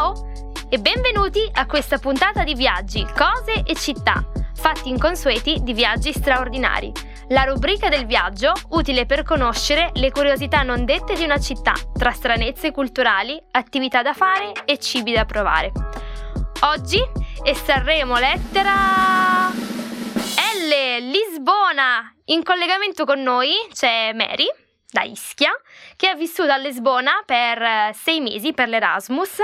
Ciao e benvenuti a questa puntata di Viaggi, cose e città, fatti inconsueti di viaggi straordinari. La rubrica del viaggio utile per conoscere le curiosità non dette di una città, tra stranezze culturali, attività da fare e cibi da provare. Oggi estrarremo lettera L, Lisbona. In collegamento con noi c'è Mary da Ischia, che ha vissuto a Lisbona per eh, sei mesi per l'Erasmus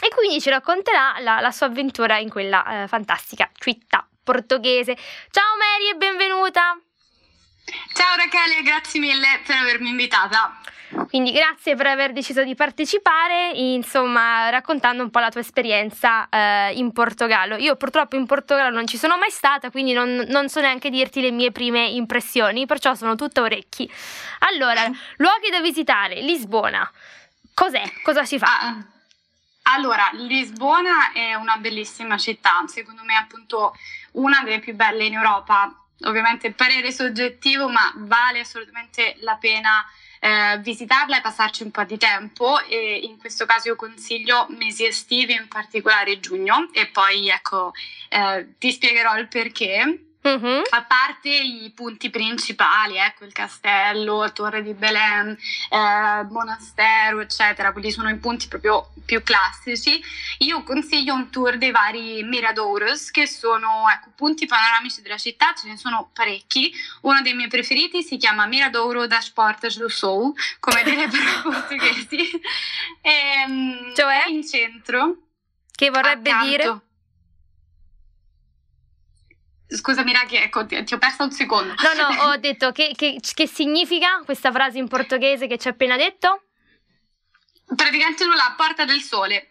e quindi ci racconterà la, la sua avventura in quella eh, fantastica città portoghese. Ciao Mary e benvenuta! Ciao Rachele, grazie mille per avermi invitata. Quindi grazie per aver deciso di partecipare, insomma, raccontando un po' la tua esperienza eh, in Portogallo. Io purtroppo in Portogallo non ci sono mai stata, quindi non, non, so neanche dirti le mie prime impressioni, perciò sono tutta orecchi. Allora, luoghi da visitare, Lisbona. Cos'è? Cosa si fa? Ah, allora, Lisbona è una bellissima città, secondo me appunto una delle più belle in Europa. Ovviamente parere soggettivo, ma vale assolutamente la pena eh, visitarla e passarci un po' di tempo e in questo caso io consiglio mesi estivi, in particolare giugno e poi ecco eh, ti spiegherò il perché. Uh-huh. A parte i punti principali, ecco il castello, Torre di Belém, eh, monastero, eccetera, quelli sono i punti proprio più classici. Io consiglio un tour dei vari miradouros, che sono ecco, punti panoramici della città, ce ne sono parecchi. Uno dei miei preferiti si chiama Miradouro das Portas do Sol, come direbbero i portoghesi. E, ehm, cioè? In centro. Che vorrebbe accanto. dire? Scusami Raghi, ecco, ti, ti, ho perso un secondo. No, no, ho detto che, che, che significa questa frase in portoghese che ci hai appena detto? Praticamente nulla, porta del sole.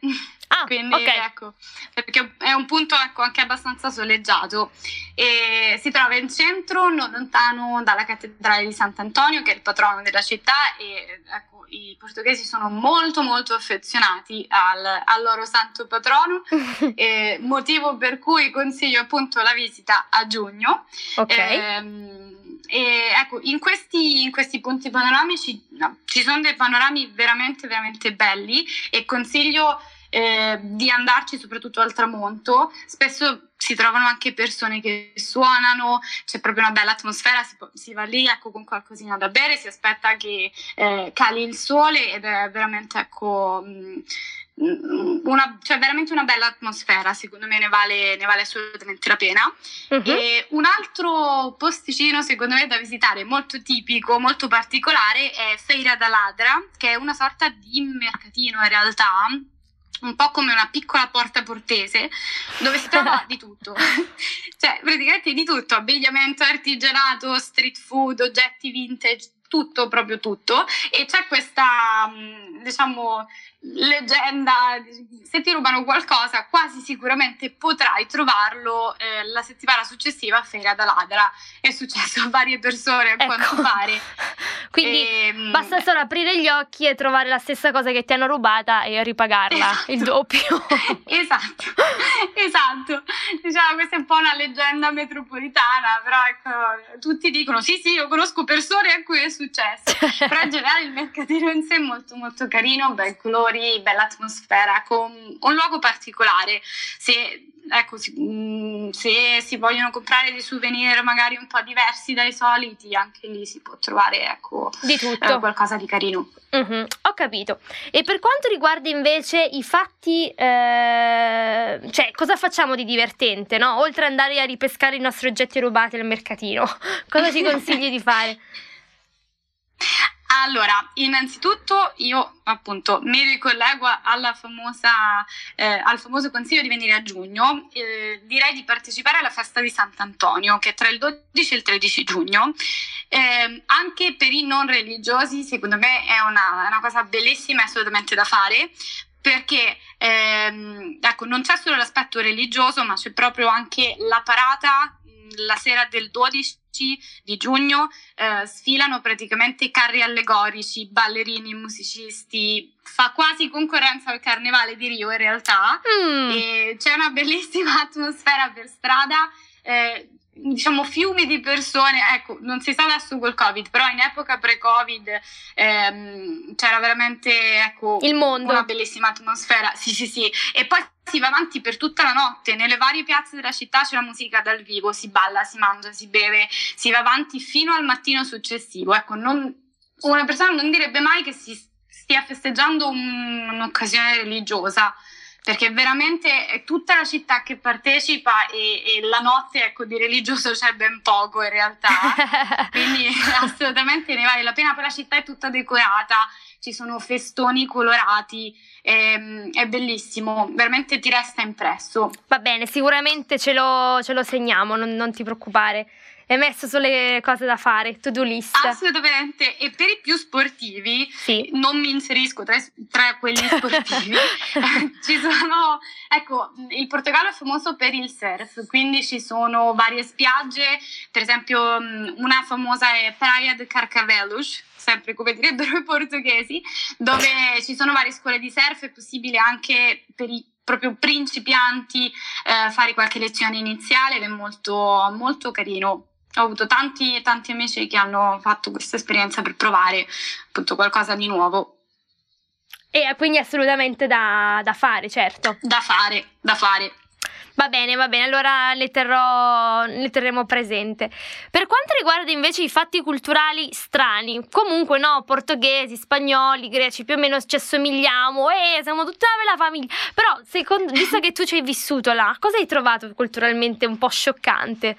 Ah, Quindi okay. ecco, perché è un punto ecco, anche abbastanza soleggiato e si trova in centro, non lontano dalla cattedrale di Sant'Antonio, che è il patrono della città e ecco, i portoghesi sono molto molto affezionati al, al loro santo patrono, motivo per cui consiglio appunto la visita a giugno. Ok. Ehm, e ecco, in questi, in questi punti panoramici no, ci sono dei panorami veramente, veramente belli e consiglio eh, di andarci soprattutto al tramonto. Spesso si trovano anche persone che suonano, c'è proprio una bella atmosfera, si, si va lì ecco, con qualcosina da bere, si aspetta che eh, cali il sole ed è veramente ecco, mh, una, cioè veramente una bella atmosfera, secondo me ne vale, ne vale assolutamente la pena. Uh-huh. E un altro posticino, secondo me, da visitare, molto tipico, molto particolare, è Feira da Ladra, che è una sorta di mercatino in realtà, un po' come una piccola porta portese dove si trova di tutto, cioè praticamente di tutto, abbigliamento artigianato, street food, oggetti vintage, tutto, proprio tutto e c'è questa, mm, diciamo, leggenda, se ti rubano qualcosa quasi sicuramente potrai trovarlo eh, la settimana successiva a Feria da Ladra. È successo a varie persone a ecco. quanto pare. Quindi e, ehm, basta solo aprire gli occhi e trovare la stessa cosa che ti hanno rubata e ripagarla esatto. il doppio. esatto, esatto. Diciamo questa è un po' una leggenda metropolitana, però ecco, tutti dicono sì sì, io conosco persone a cui è successo. però in generale il mercatino in sé è molto molto carino, bei colori bella atmosfera, con un luogo particolare. Se, ecco, si, mm, se si vogliono comprare dei souvenir magari un po' diversi dai soliti, anche lì si può trovare ecco, di tutto. Eh, qualcosa di carino. Mm-hmm, ho capito. E per quanto riguarda invece i fatti, eh, cioè cosa facciamo di divertente, no? Oltre ad andare a ripescare i nostri oggetti rubati al mercatino, cosa ci consigli di fare? Allora, innanzitutto io appunto mi ricollego famosa, eh, al famoso consiglio di venire a giugno, eh, direi di partecipare alla festa di Sant'Antonio che è tra il 12 e il 13 giugno. Eh, anche per i non religiosi, secondo me è una, una cosa bellissima e assolutamente da fare, perché ehm, ecco, non c'è solo l'aspetto religioso, ma c'è proprio anche la parata la sera del 12 di giugno eh, sfilano praticamente carri allegorici, ballerini, musicisti, fa quasi concorrenza al carnevale di Rio in realtà mm. e c'è una bellissima atmosfera per strada. Eh, diciamo fiumi di persone, ecco, non si sa adesso col Covid, però in epoca pre-Covid ehm, c'era veramente ecco, il mondo. una bellissima atmosfera. Sì, sì, sì. E poi si va avanti per tutta la notte, nelle varie piazze della città c'è la musica dal vivo, si balla, si mangia, si beve, si va avanti fino al mattino successivo. Ecco, non, una persona non direbbe mai che si stia festeggiando un, un'occasione religiosa perché veramente è tutta la città che partecipa e, e, la notte ecco di religioso c'è ben poco in realtà. Quindi assolutamente ne vale la pena. Poi la città è tutta decorata ci sono festoni colorati è, ehm, è bellissimo. Veramente ti resta impresso. Va bene sicuramente ce lo, ce lo segniamo non, non ti preoccupare hai messo sulle cose da fare, to-do list. Assolutamente, e per i più sportivi, sì. non mi inserisco tra, tra quelli sportivi, ci sono, ecco, il Portogallo è famoso per il surf, quindi ci sono varie spiagge, per esempio mm, una famosa è Praia de Carcavelos, sempre come direbbero i portoghesi, dove ci sono varie scuole di surf, è possibile anche per i proprio principianti eh, fare qualche lezione iniziale ed è molto, molto carino ho avuto tanti, tanti amici che hanno fatto questa esperienza per provare appunto qualcosa di nuovo. E quindi assolutamente da, da fare, certo. Da fare, da fare. Va bene, va bene, allora le, terrò, le terremo presente. Per quanto riguarda invece i fatti culturali strani, comunque no, portoghesi, spagnoli, greci, più o meno ci assomigliamo e siamo tutta una bella famiglia. Però, secondo, visto che tu ci hai vissuto là, cosa hai trovato culturalmente un po' scioccante?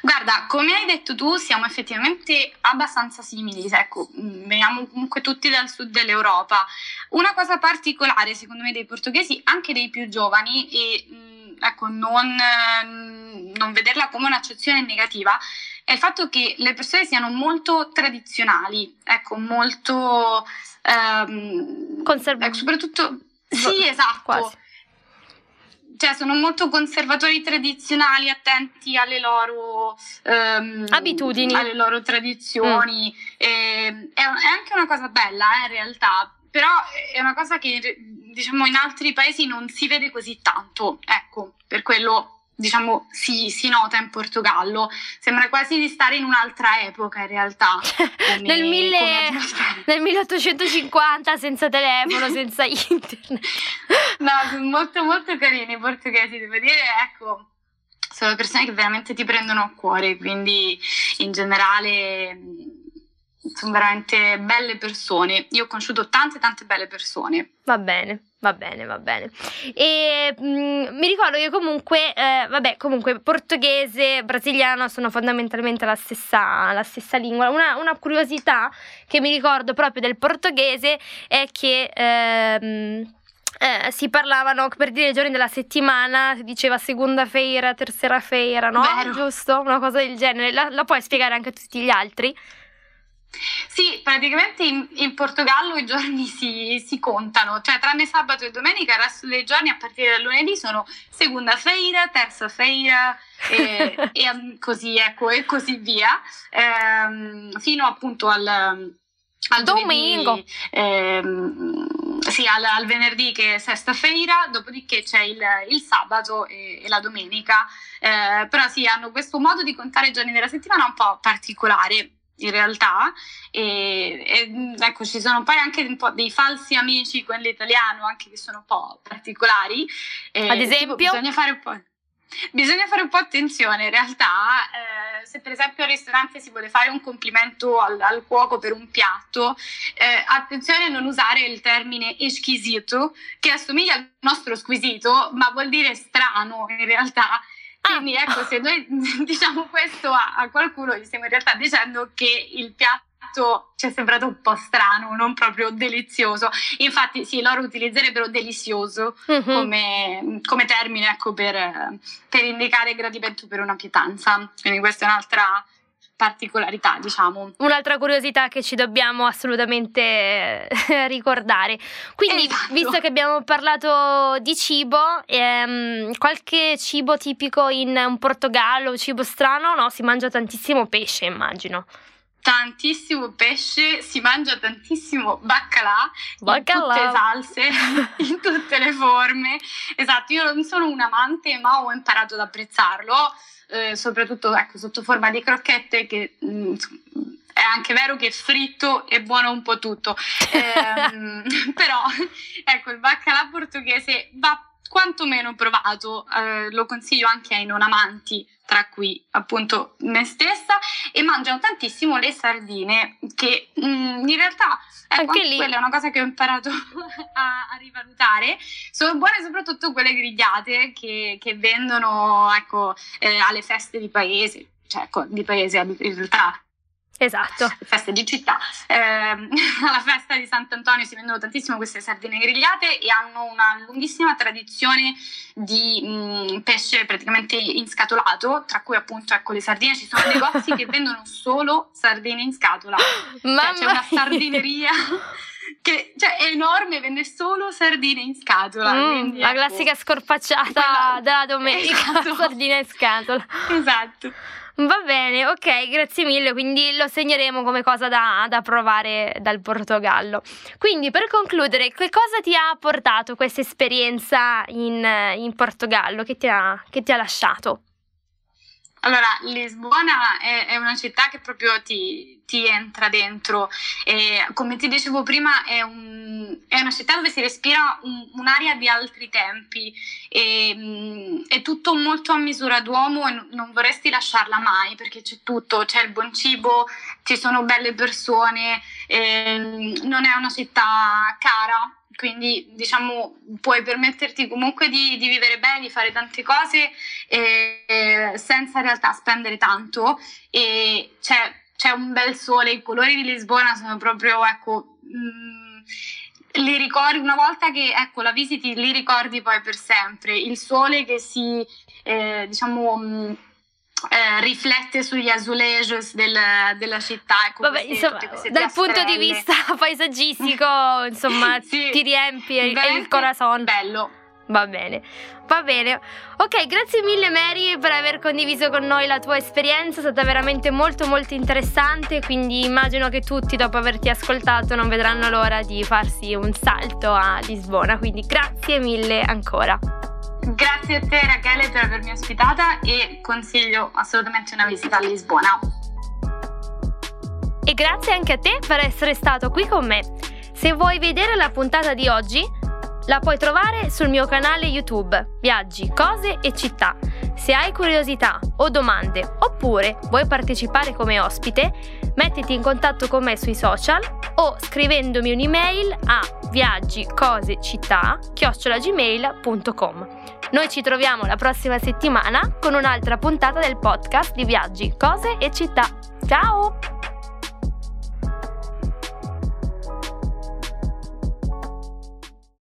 Guarda, come hai detto tu, siamo effettivamente abbastanza simili, ecco, mm, veniamo comunque tutti dal sud dell'Europa. Una cosa particolare, secondo me, dei portoghesi, anche dei più giovani, e mm, ecco, non, non vederla come un'accezione negativa, è il fatto che le persone siano molto tradizionali, ecco, molto... Ehm, Conservative. Ecco, soprattutto... Sì, esatto. Quasi cioè sono molto conservatori tradizionali, attenti alle loro ehm, abitudini, alle loro tradizioni. Mm. E, è, è, anche una cosa bella eh, in realtà, però è una cosa che diciamo in altri paesi non si vede così tanto. Ecco, per quello diciamo, si, si, nota in Portogallo. Sembra quasi di stare in un'altra epoca in realtà. Come, nel, mille, nel 1850, senza telefono, senza internet. no, sono molto molto carini i portoghesi, devo dire, ecco. Sono persone che veramente ti prendono a cuore, quindi in generale sono veramente belle persone. Io ho conosciuto tante tante belle persone. Va bene. Va bene, va bene. E mh, mm, mi ricordo che comunque, eh, vabbè, comunque portoghese, brasiliano sono fondamentalmente la stessa, la stessa lingua. Una, una, curiosità che mi ricordo proprio del portoghese è che ehm, eh, si parlavano per dire i giorni della settimana, si diceva seconda feira, terza feira, no? Vero. Giusto? Una cosa del genere. La, la puoi spiegare anche a tutti gli altri? Sì, praticamente in, in Portogallo i giorni si, si, contano, cioè tranne sabato e domenica il resto dei giorni a partire dal lunedì sono seconda feira, terza feira e, e così, ecco, e così via, ehm, fino appunto al, al domingo. Ehm, sì, al, al, venerdì che è sesta feira, dopodiché c'è il, il sabato e, e, la domenica. Eh, però sì, hanno questo modo di contare i giorni della settimana un po' particolare in realtà e, e, ecco ci sono poi anche un po' dei falsi amici quelli italiano anche che sono un po' particolari e, ad esempio? tipo, bisogna fare un po' Bisogna fare un po' attenzione, in realtà, eh, se per esempio al ristorante si vuole fare un complimento al, al cuoco per un piatto, eh, attenzione a non usare il termine esquisito, che assomiglia al nostro squisito, ma vuol dire strano in realtà, quindi ecco, se noi diciamo questo a, a qualcuno, gli stiamo in realtà dicendo che il piatto ci è sembrato un po' strano, non proprio delizioso. Infatti, sì, loro utilizzerebbero delizioso uh-huh. come, come, termine ecco, per, per indicare gradimento per una pietanza. Quindi questa è un'altra particolarità, diciamo. Un'altra curiosità che ci dobbiamo assolutamente eh, ricordare. Quindi, esatto. visto che abbiamo parlato di cibo, ehm, qualche cibo tipico in Portogallo, cibo strano, no? Si mangia tantissimo pesce, immagino tantissimo pesce, si mangia tantissimo baccalà, baccalà. in tutte le salse, in tutte le forme. Esatto, io non sono un amante, ma ho imparato ad apprezzarlo. Eh, soprattutto ecco, sotto forma di crocchette che mh, mm, è anche vero che fritto è buono un po' tutto, eh, però ecco il baccalà portoghese va quantomeno provato, eh, lo consiglio anche ai non amanti, tra cui appunto me stessa, e mangiano tantissimo le sardine, che mh, mm, in realtà ecco, anche lì. quella è una cosa che ho imparato a, a, rivalutare. Sono buone soprattutto quelle grigliate che, che vendono ecco, eh, alle feste di paese, cioè ecco, di paese in realtà Esatto. Feste di città. Eh, alla festa di Sant'Antonio si vendono tantissimo queste sardine grigliate e hanno una lunghissima tradizione di mh, mm, pesce praticamente inscatolato, tra cui appunto ecco le sardine. Ci sono negozi che vendono solo sardine in scatola. Cioè, c'è una sardineria. che cioè, è enorme, vende solo sardine in scatola. Mm, quindi, la ecco, classica scorpacciata quella... della domenica, esatto. sardine in scatola. Esatto. Va bene, ok, grazie mille, quindi lo segneremo come cosa da, da provare dal Portogallo. Quindi per concludere, che cosa ti ha portato questa esperienza in, in Portogallo? Che ti ha, che ti ha lasciato? Allora, Lisbona è, è, una città che proprio ti, ti entra dentro e come ti dicevo prima è, un, è una città dove si respira un, un'aria di altri tempi e, mm, è tutto molto a misura d'uomo e non vorresti lasciarla mai perché c'è tutto, c'è il buon cibo, ci sono belle persone, non è una città cara quindi diciamo puoi permetterti comunque di, di vivere bene, di fare tante cose eh, senza in realtà spendere tanto e c'è, c'è, un bel sole, i colori di Lisbona sono proprio ecco... Mh, mm, li ricordi una volta che ecco, la visiti, li ricordi poi per sempre. Il sole che si eh, diciamo mh, mm, eh, riflette sugli azulejos del, della città. Ecco, Vabbè, queste, insomma, dal punto di vista paesaggistico, insomma, sì, ti riempi il corazon. Bello. Va bene, va bene. Ok, grazie mille Mary per aver condiviso con noi la tua esperienza, è stata veramente molto molto interessante, quindi immagino che tutti dopo averti ascoltato non vedranno l'ora di farsi un salto a Lisbona, quindi grazie mille ancora. Grazie a te Rachele per avermi ospitata e consiglio assolutamente una visita a Lisbona. E grazie anche a te per essere stato qui con me. Se vuoi vedere la puntata di oggi, la puoi trovare sul mio canale YouTube Viaggi, cose e città. Se hai curiosità o domande oppure vuoi partecipare come ospite, mettiti in contatto con me sui social o scrivendomi un'email a viaggicosecittà@gmail.com. Noi ci troviamo la prossima settimana con un'altra puntata del podcast di Viaggi, cose e città. Ciao!